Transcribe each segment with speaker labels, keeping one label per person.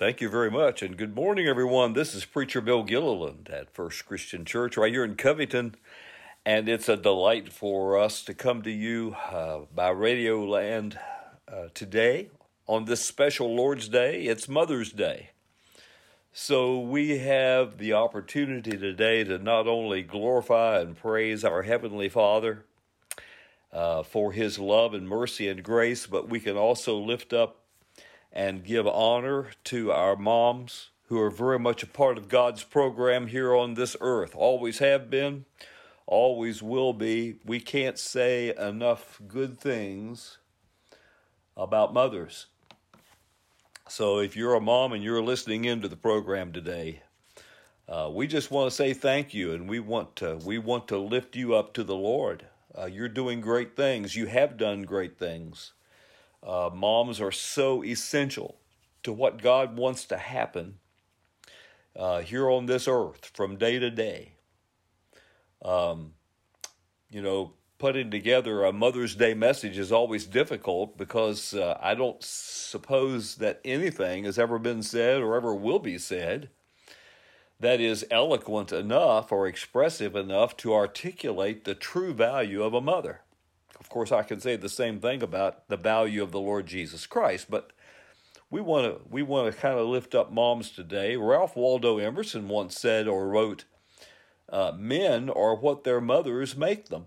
Speaker 1: Thank you very much, and good morning, everyone. This is Preacher Bill Gilliland at First Christian Church right here in Covington, and it's a delight for us to come to you uh, by Radio Land uh, today on this special Lord's Day. It's Mother's Day. So we have the opportunity today to not only glorify and praise our Heavenly Father uh, for His love and mercy and grace, but we can also lift up and give honor to our moms who are very much a part of God's program here on this earth. Always have been, always will be. We can't say enough good things about mothers. So if you're a mom and you're listening into the program today, uh, we just want to say thank you, and we want to we want to lift you up to the Lord. Uh, you're doing great things. You have done great things. Uh, moms are so essential to what God wants to happen uh, here on this earth from day to day. Um, you know, putting together a Mother's Day message is always difficult because uh, I don't suppose that anything has ever been said or ever will be said that is eloquent enough or expressive enough to articulate the true value of a mother. Of course, I can say the same thing about the value of the Lord Jesus Christ, but we want to we want to kind of lift up moms today. Ralph Waldo Emerson once said or wrote, uh, "Men are what their mothers make them,"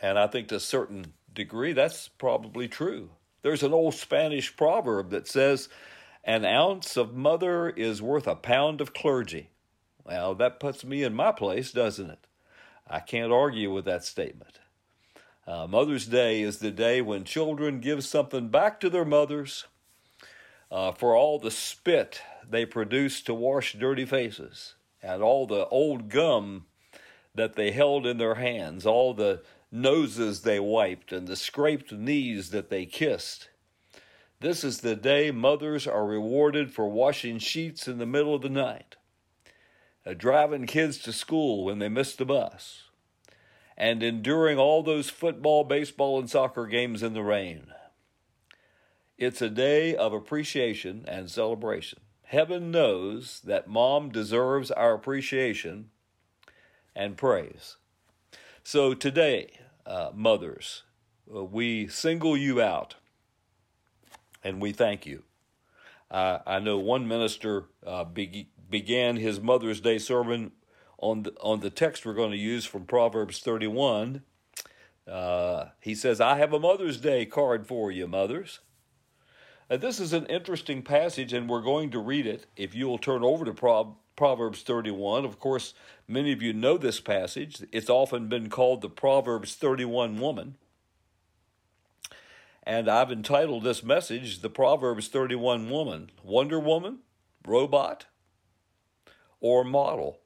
Speaker 1: and I think to a certain degree that's probably true. There's an old Spanish proverb that says, "An ounce of mother is worth a pound of clergy." Well, that puts me in my place, doesn't it? I can't argue with that statement. Uh, Mother's Day is the day when children give something back to their mothers uh, for all the spit they produce to wash dirty faces, and all the old gum that they held in their hands, all the noses they wiped, and the scraped knees that they kissed. This is the day mothers are rewarded for washing sheets in the middle of the night, uh, driving kids to school when they missed the bus and enduring all those football, baseball, and soccer games in the rain. It's a day of appreciation and celebration. Heaven knows that mom deserves our appreciation and praise. So today, uh, mothers, uh, we single you out and we thank you. Uh, I know one minister uh, be- began his Mother's Day sermon on the, on the text we're going to use from Proverbs 31. Uh, he says, I have a Mother's Day card for you, mothers. And this is an interesting passage, and we're going to read it. If you will turn over to Pro- Proverbs 31, of course, many of you know this passage. It's often been called the Proverbs 31 woman. And I've entitled this message, The Proverbs 31 Woman Wonder Woman, Robot, or Model.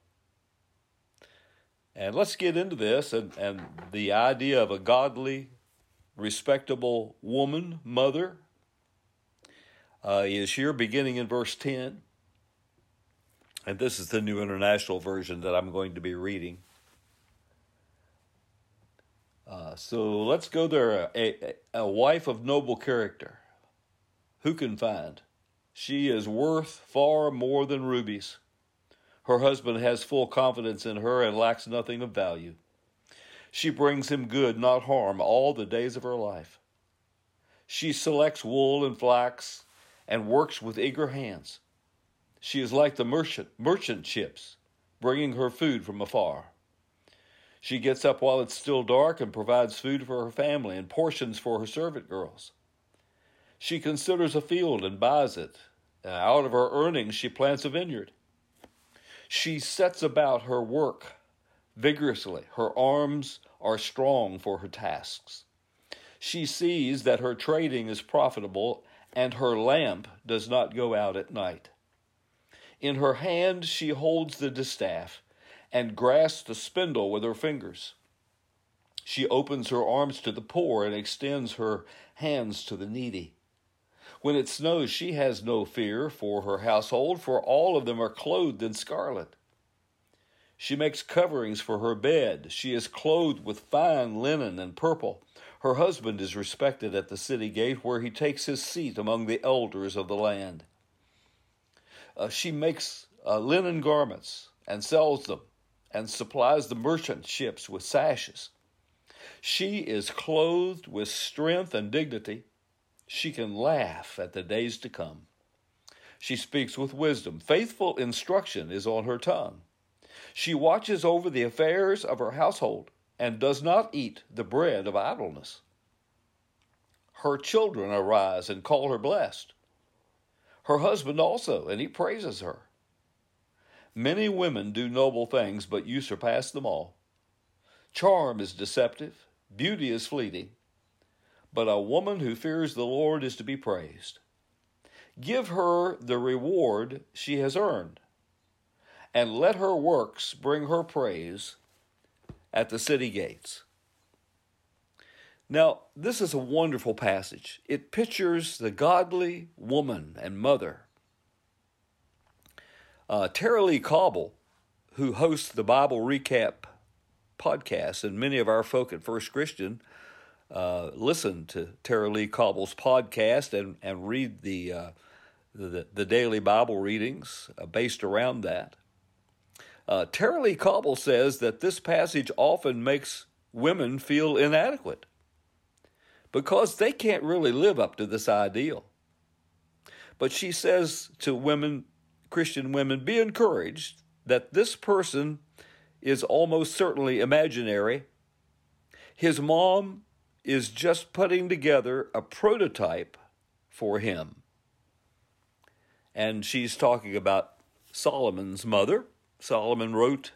Speaker 1: And let's get into this and, and the idea of a godly, respectable woman, mother, uh, is here beginning in verse 10. And this is the New International Version that I'm going to be reading. Uh, so let's go there. A, a wife of noble character. Who can find? She is worth far more than rubies. Her husband has full confidence in her and lacks nothing of value. She brings him good, not harm, all the days of her life. She selects wool and flax and works with eager hands. She is like the merchant, merchant ships, bringing her food from afar. She gets up while it's still dark and provides food for her family and portions for her servant girls. She considers a field and buys it. Out of her earnings, she plants a vineyard. She sets about her work vigorously. Her arms are strong for her tasks. She sees that her trading is profitable and her lamp does not go out at night. In her hand she holds the distaff and grasps the spindle with her fingers. She opens her arms to the poor and extends her hands to the needy. When it snows, she has no fear for her household, for all of them are clothed in scarlet. She makes coverings for her bed. She is clothed with fine linen and purple. Her husband is respected at the city gate, where he takes his seat among the elders of the land. Uh, she makes uh, linen garments and sells them and supplies the merchant ships with sashes. She is clothed with strength and dignity. She can laugh at the days to come. She speaks with wisdom. Faithful instruction is on her tongue. She watches over the affairs of her household and does not eat the bread of idleness. Her children arise and call her blessed. Her husband also, and he praises her. Many women do noble things, but you surpass them all. Charm is deceptive, beauty is fleeting, but a woman who fears the Lord is to be praised. Give her the reward she has earned, and let her works bring her praise at the city gates. Now, this is a wonderful passage. It pictures the godly woman and mother. Uh, Tara-Leigh Cobble, who hosts the Bible Recap podcast, and many of our folk at First Christian uh, listen to Tara-Leigh Cobble's podcast and, and read the, uh, the, the daily Bible readings uh, based around that. Uh, Tara-Leigh Cobble says that this passage often makes women feel inadequate because they can't really live up to this ideal. But she says to women, Christian women, be encouraged that this person is almost certainly imaginary. His mom is just putting together a prototype for him. And she's talking about Solomon's mother. Solomon wrote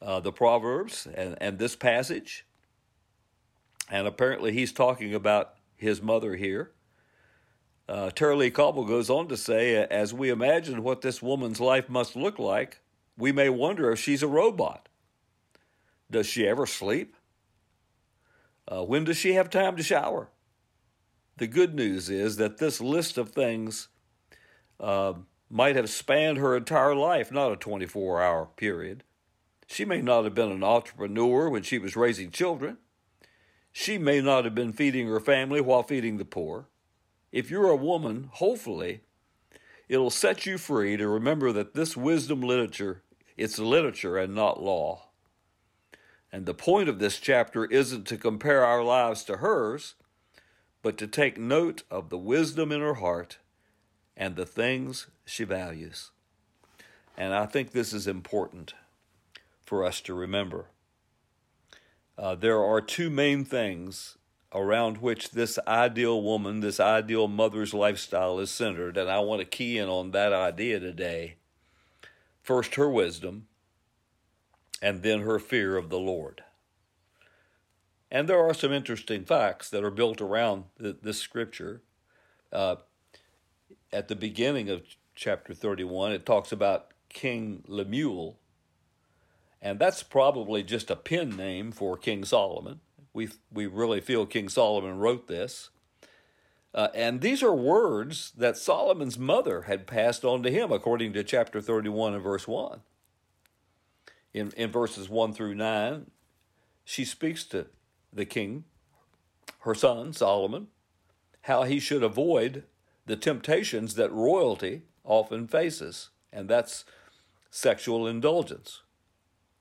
Speaker 1: uh, the Proverbs and, and this passage. And apparently he's talking about his mother here. Uh, Tara-Leigh Cobble goes on to say, as we imagine what this woman's life must look like, we may wonder if she's a robot. Does she ever sleep? Uh, when does she have time to shower? The good news is that this list of things uh, might have spanned her entire life, not a 24 hour period. She may not have been an entrepreneur when she was raising children. She may not have been feeding her family while feeding the poor. If you're a woman, hopefully, it'll set you free to remember that this wisdom literature, it's literature and not law. And the point of this chapter isn't to compare our lives to hers, but to take note of the wisdom in her heart and the things she values. And I think this is important for us to remember. Uh, there are two main things around which this ideal woman, this ideal mother's lifestyle is centered. And I want to key in on that idea today. First, her wisdom, and then her fear of the Lord. And there are some interesting facts that are built around this scripture. Uh, at the beginning of chapter 31, it talks about King Lemuel, and that's probably just a pen name for King Solomon we we really feel King Solomon wrote this. Uh, and these are words that Solomon's mother had passed on to him, according to chapter 31 and verse 1. In, in verses 1 through 9, she speaks to the king, her son, Solomon, how he should avoid the temptations that royalty often faces, and that's sexual indulgence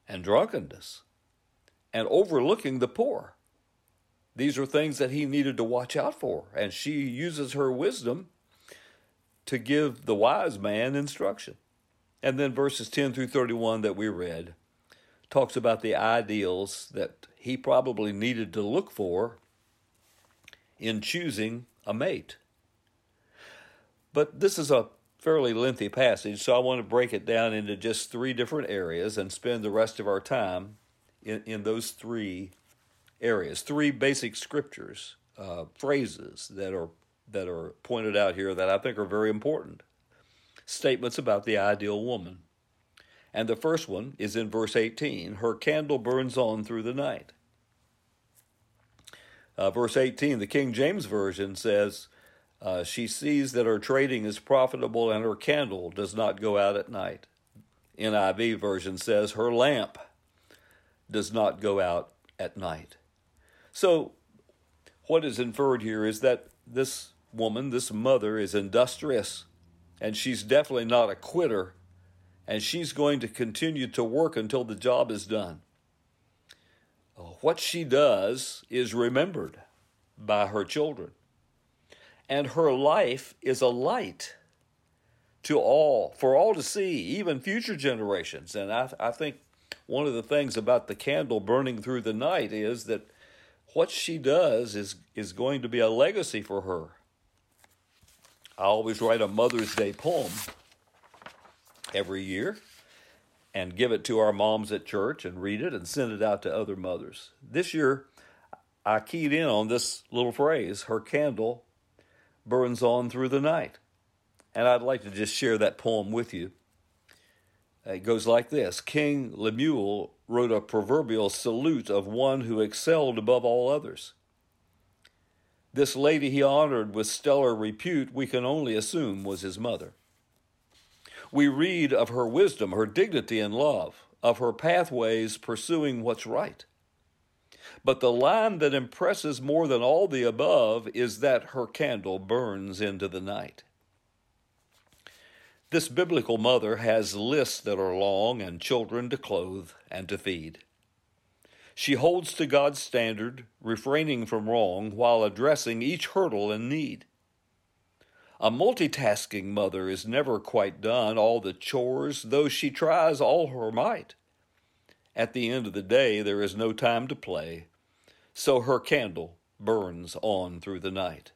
Speaker 1: and drunkenness and overlooking the poor. These are things that he needed to watch out for. And she uses her wisdom to give the wise man instruction. And then verses 10 through 31 that we read talks about the ideals that he probably needed to look for in choosing a mate. But this is a fairly lengthy passage, so I want to break it down into just three different areas and spend the rest of our time in, in those three areas, three basic scriptures, uh, phrases that are that are pointed out here that I think are very important. Statements about the ideal woman. And the first one is in verse 18 Her candle burns on through the night. Uh, verse 18, the King James Version says, uh, She sees that her trading is profitable and her candle does not go out at night. NIV version says, Her lamp does not go out at night. So, what is inferred here is that this woman, this mother, is industrious and she's definitely not a quitter, and she's going to continue to work until the job is done. What she does is remembered by her children, and her life is a light to all, for all to see, even future generations. And I, I think one of the things about the candle burning through the night is that what she does is, is going to be a legacy for her. I always write a Mother's Day poem every year and give it to our moms at church and read it and send it out to other mothers. This year, I keyed in on this little phrase her candle burns on through the night. And I'd like to just share that poem with you. It goes like this King Lemuel wrote a proverbial salute of one who excelled above all others. This lady he honored with stellar repute, we can only assume was his mother. We read of her wisdom, her dignity and love, of her pathways pursuing what's right. But the line that impresses more than all the above is that her candle burns into the night. This biblical mother has lists that are long and children to clothe and to feed. She holds to God's standard, refraining from wrong while addressing each hurdle and need. A multitasking mother is never quite done all the chores, though she tries all her might. At the end of the day, there is no time to play, so her candle burns on through the night.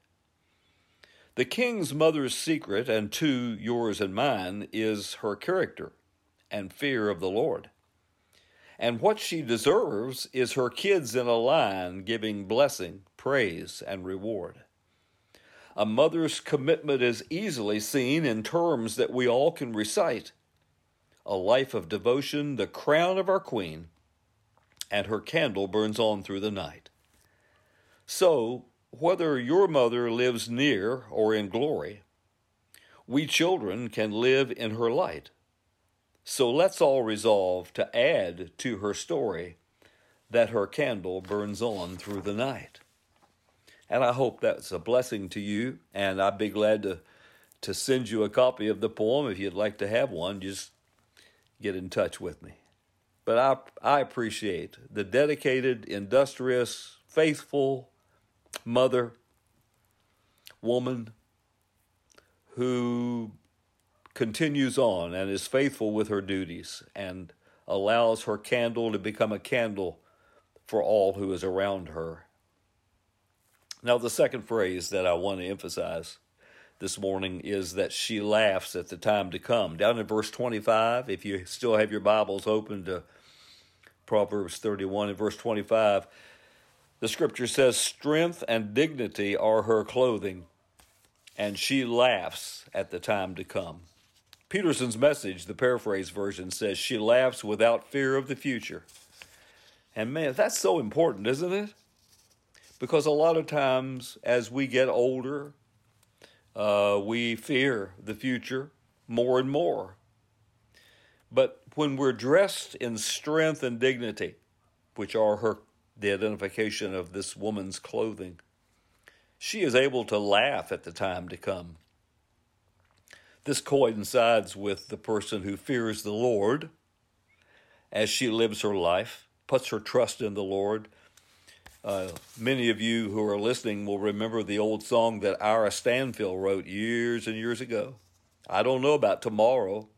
Speaker 1: The king's mother's secret, and to yours and mine, is her character and fear of the Lord. And what she deserves is her kids in a line giving blessing, praise, and reward. A mother's commitment is easily seen in terms that we all can recite a life of devotion, the crown of our queen, and her candle burns on through the night. So, whether your mother lives near or in glory, we children can live in her light. So let's all resolve to add to her story that her candle burns on through the night. And I hope that's a blessing to you. And I'd be glad to, to send you a copy of the poem. If you'd like to have one, just get in touch with me. But I, I appreciate the dedicated, industrious, faithful mother, woman who continues on and is faithful with her duties and allows her candle to become a candle for all who is around her. Now, the second phrase that I want to emphasize this morning is that she laughs at the time to come. Down in verse 25, if you still have your Bibles open to Proverbs 31 and verse 25, the scripture says, Strength and dignity are her clothing, and she laughs at the time to come. Peterson's message, the paraphrase version, says, She laughs without fear of the future. And man, that's so important, isn't it? Because a lot of times as we get older, uh, we fear the future more and more. But when we're dressed in strength and dignity, which are her the identification of this woman's clothing, she is able to laugh at the time to come. This coincides with the person who fears the Lord as she lives her life, puts her trust in the Lord, uh, many of you who are listening will remember the old song that Ira Stanphill wrote years and years ago. I don't know about tomorrow.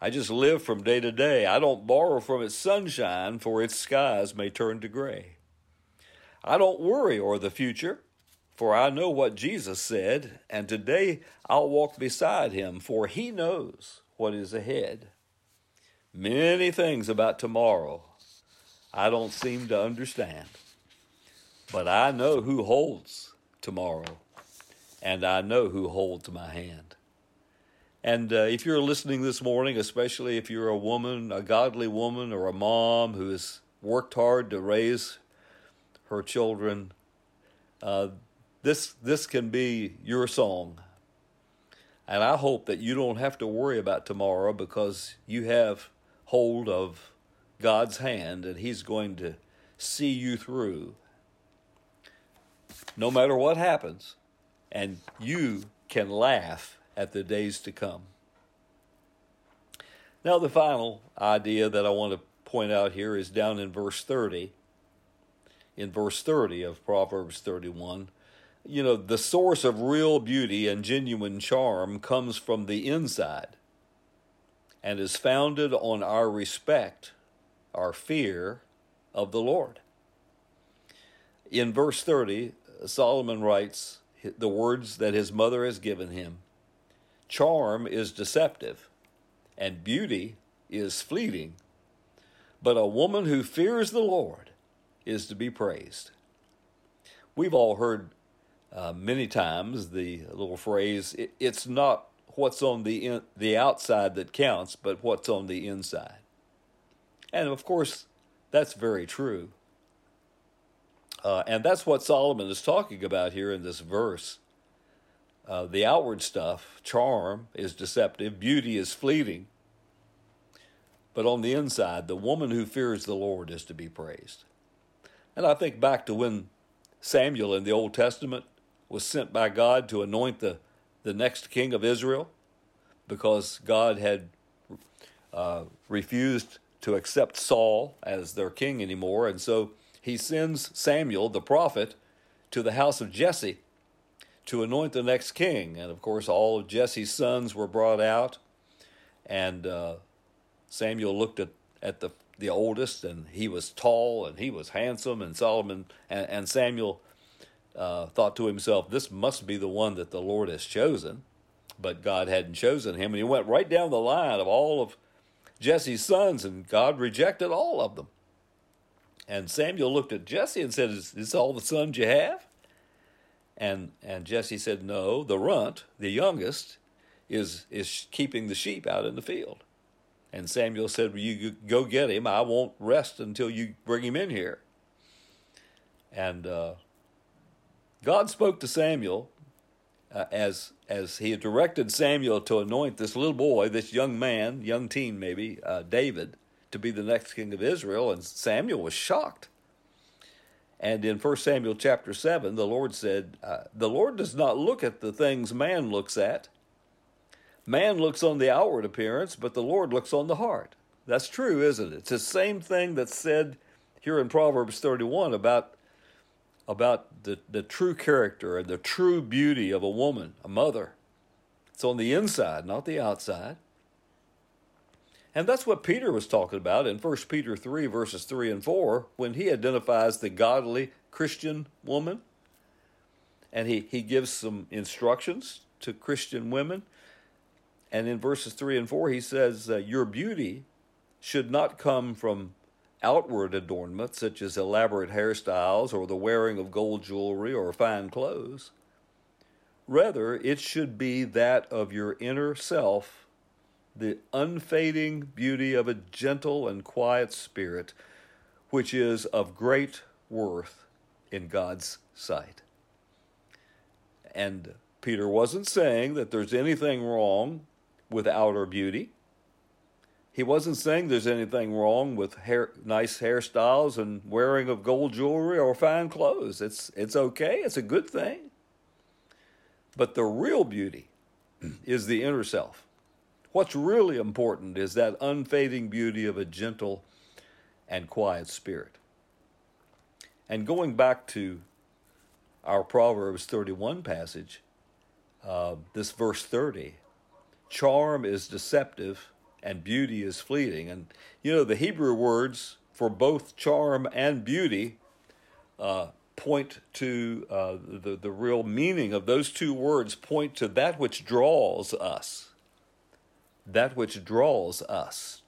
Speaker 1: I just live from day to day. I don't borrow from its sunshine, for its skies may turn to gray. I don't worry o'er the future, for I know what Jesus said, and today I'll walk beside him, for he knows what is ahead. Many things about tomorrow I don't seem to understand. But I know who holds tomorrow, and I know who holds my hand. And uh, if you're listening this morning, especially if you're a woman, a godly woman, or a mom who has worked hard to raise her children, uh, this this can be your song. And I hope that you don't have to worry about tomorrow because you have hold of God's hand and He's going to see you through no matter what happens. And you can laugh at the days to come. Now, the final idea that I want to point out here is down in verse 30. In verse 30 of Proverbs 31, you know, the source of real beauty and genuine charm comes from the inside and is founded on our respect, our fear of the Lord. In verse 30, Solomon writes the words that his mother has given him Charm is deceptive, and beauty is fleeting, but a woman who fears the Lord is to be praised. We've all heard uh, many times the little phrase, it, it's not what's on the, in, the outside that counts, but what's on the inside. And of course, that's very true. Uh, and that's what Solomon is talking about here in this verse. Uh, the outward stuff, charm, is deceptive, beauty is fleeting. But on the inside, the woman who fears the Lord is to be praised. And I think back to when Samuel in the Old Testament was sent by God to anoint the, the next king of Israel because God had uh, refused to accept Saul as their king anymore. And so he sends Samuel, the prophet, to the house of Jesse to anoint the next king. And of course, all of Jesse's sons were brought out. And uh, Samuel looked at, at the, the oldest, and he was tall and he was handsome. And Solomon and, and Samuel uh, thought to himself, This must be the one that the Lord has chosen. But God hadn't chosen him. And he went right down the line of all of Jesse's sons, and God rejected all of them. And Samuel looked at Jesse and said, Is this all the sons you have? And, and Jesse said, No, the runt, the youngest, is, is keeping the sheep out in the field. And Samuel said, well, You go get him. I won't rest until you bring him in here. And uh, God spoke to Samuel uh, as as he had directed Samuel to anoint this little boy, this young man, young teen maybe, uh, David, to be the next king of Israel. And Samuel was shocked. And in 1 Samuel chapter 7, the Lord said, uh, The Lord does not look at the things man looks at. Man looks on the outward appearance, but the Lord looks on the heart. That's true, isn't it? It's the same thing that's said here in Proverbs 31 about about the, the true character and the true beauty of a woman, a mother. It's on the inside, not the outside. And that's what Peter was talking about in 1 Peter 3, verses 3 and 4, when he identifies the godly Christian woman. And he, he gives some instructions to Christian women. And in verses 3 and 4, he says, Your beauty should not come from outward adornment, such as elaborate hairstyles or the wearing of gold jewelry or fine clothes. Rather, it should be that of your inner self, the unfading beauty of a gentle and quiet spirit, which is of great worth in God's sight. And Peter wasn't saying that there's anything wrong with outer beauty. He wasn't saying there's anything wrong with hair, nice hairstyles and wearing of gold jewelry or fine clothes. It's, it's okay, it's a good thing. But the real beauty is the inner self. What's really important is that unfading beauty of a gentle and quiet spirit. And going back to our Proverbs 31 passage, uh, this verse 30 charm is deceptive and beauty is fleeting. And you know, the Hebrew words for both charm and beauty uh, point to uh, the, the real meaning of those two words, point to that which draws us. That which draws us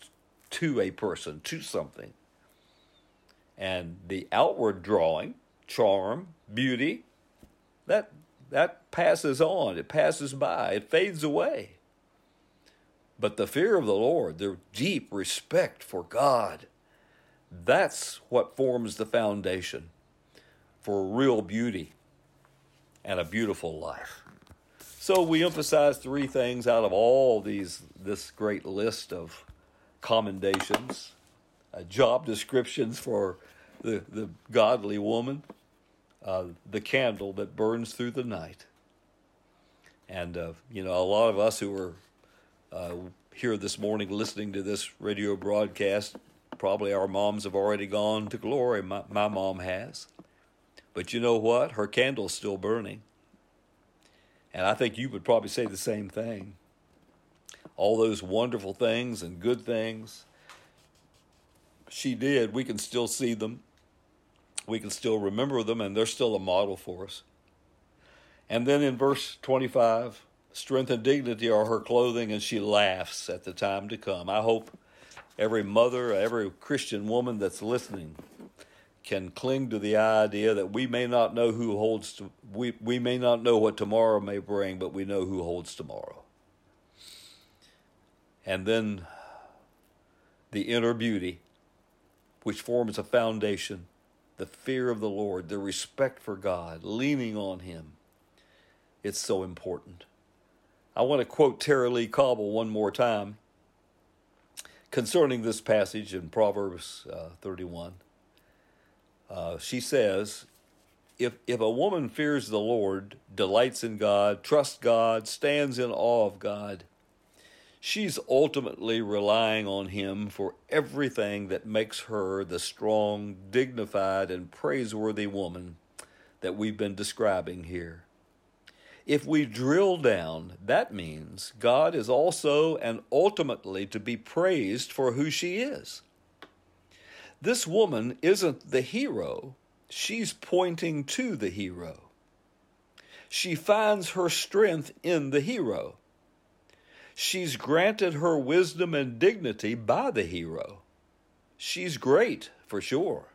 Speaker 1: to a person, to something. And the outward drawing, charm, beauty, that that passes on, it passes by, it fades away. But the fear of the Lord, the deep respect for God, that's what forms the foundation for real beauty and a beautiful life. So we emphasize three things out of all these this great list of commendations, uh, job descriptions for the, the godly woman, uh, the candle that burns through the night, And, uh, you know, a lot of us who are uh, here this morning listening to this radio broadcast, probably our moms have already gone to glory. My, my mom has. But you know what? Her candle's still burning. And I think you would probably say the same thing. All those wonderful things and good things she did, we can still see them. We can still remember them, and they're still a model for us. And then in verse 25, strength and dignity are her clothing, and she laughs at the time to come. I hope every mother, every Christian woman that's listening can cling to the idea that we may not know who holds to, we, we may not know what tomorrow may bring, but we know who holds tomorrow. And then the inner beauty which forms a foundation, the fear of the Lord, the respect for God, leaning on Him. It's so important. I want to quote Tara-Leigh Cobble one more time concerning this passage in Proverbs uh, 31. Uh, she says, if, if a woman fears the Lord, delights in God, trusts God, stands in awe of God, she's ultimately relying on him for everything that makes her the strong, dignified, and praiseworthy woman that we've been describing here. If we drill down, that means God is also and ultimately to be praised for who she is. This woman isn't the hero, she's pointing to the hero. She finds her strength in the hero. She's granted her wisdom and dignity by the hero. She's great, for sure.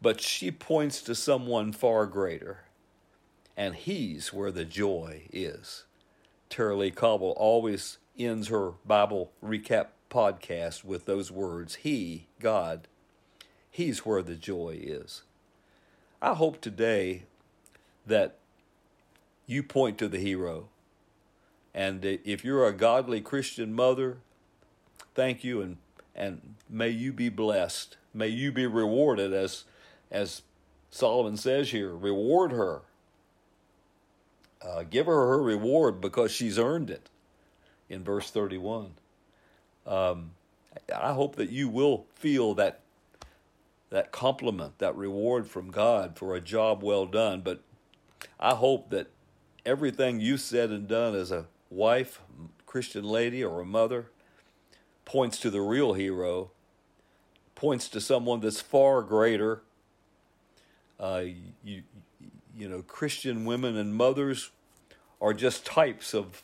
Speaker 1: But she points to someone far greater, and he's where the joy is. Tara-Leigh Cobble always ends her Bible recap podcast with those words He, God, He's where the joy is. I hope today that you point to the hero and if you're a godly Christian mother, thank you and and may you be blessed. May you be rewarded as as Solomon says here, reward her. Uh, give her her reward because she's earned it in verse 31. Um, I hope that you will feel that that compliment, that reward from God for a job well done. But I hope that everything you said and done as a wife, Christian lady, or a mother points to the real hero, points to someone that's far greater. Uh, you, you know, Christian women and mothers are just types of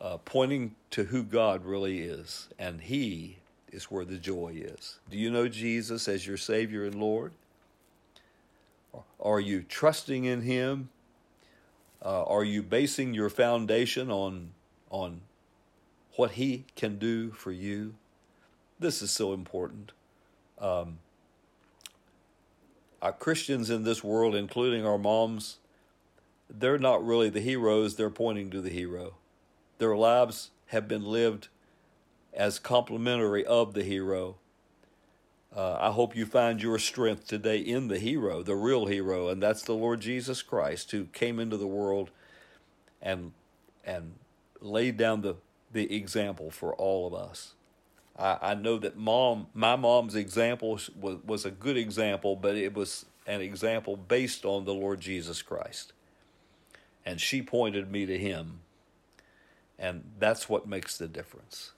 Speaker 1: uh, pointing to who God really is, and He is where the joy is. Do you know Jesus as your Savior and Lord? Are you trusting in Him? Uh, are you basing your foundation on on what He can do for you? This is so important. Um, our Christians in this world, including our moms, they're not really the heroes. They're pointing to the hero. Their lives have been lived as complementary of the hero. Uh, I hope you find your strength today in the hero, the real hero, and that's the Lord Jesus Christ who came into the world and and laid down the, the example for all of us. I, I know that mom, my mom's example was, was a good example, but it was an example based on the Lord Jesus Christ. And she pointed me to him. And that's what makes the difference.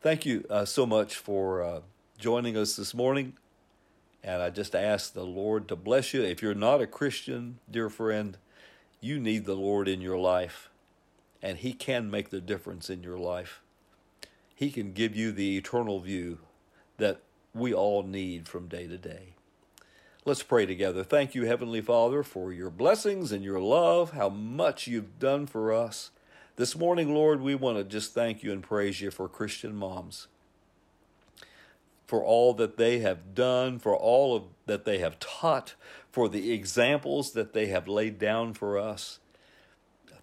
Speaker 1: Thank you uh, so much for. Uh, joining us this morning. And I just ask the Lord to bless you. If you're not a Christian, dear friend, you need the Lord in your life, and He can make the difference in your life. He can give you the eternal view that we all need from day to day. Let's pray together. Thank you, Heavenly Father, for your blessings and your love, how much you've done for us. This morning, Lord, we want to just thank you and praise you for Christian moms for all that they have done, for all of that they have taught, for the examples that they have laid down for us.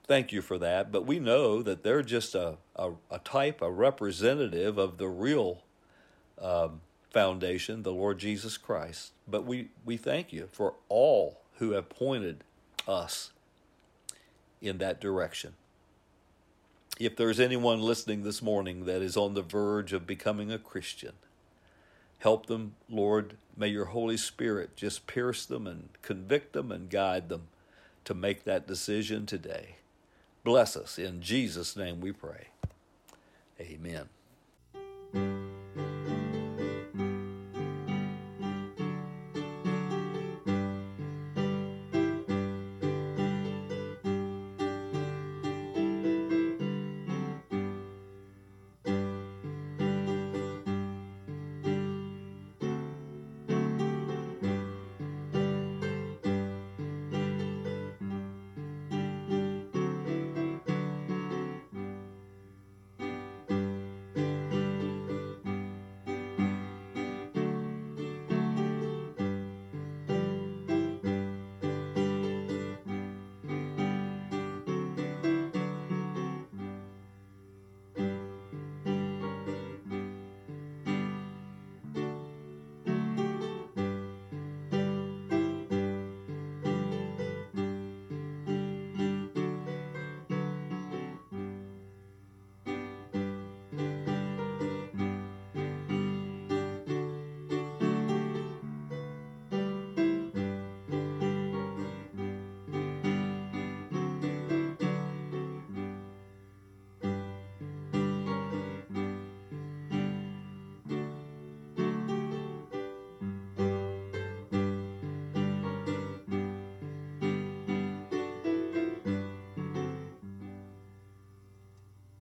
Speaker 1: Thank you for that. But we know that they're just a, a, a type, a representative of the real um, foundation, the Lord Jesus Christ. But we, we thank you for all who have pointed us in that direction. If there's anyone listening this morning that is on the verge of becoming a Christian, help them, Lord. May your Holy Spirit just pierce them and convict them and guide them to make that decision today. Bless us. In Jesus' name we pray. Amen.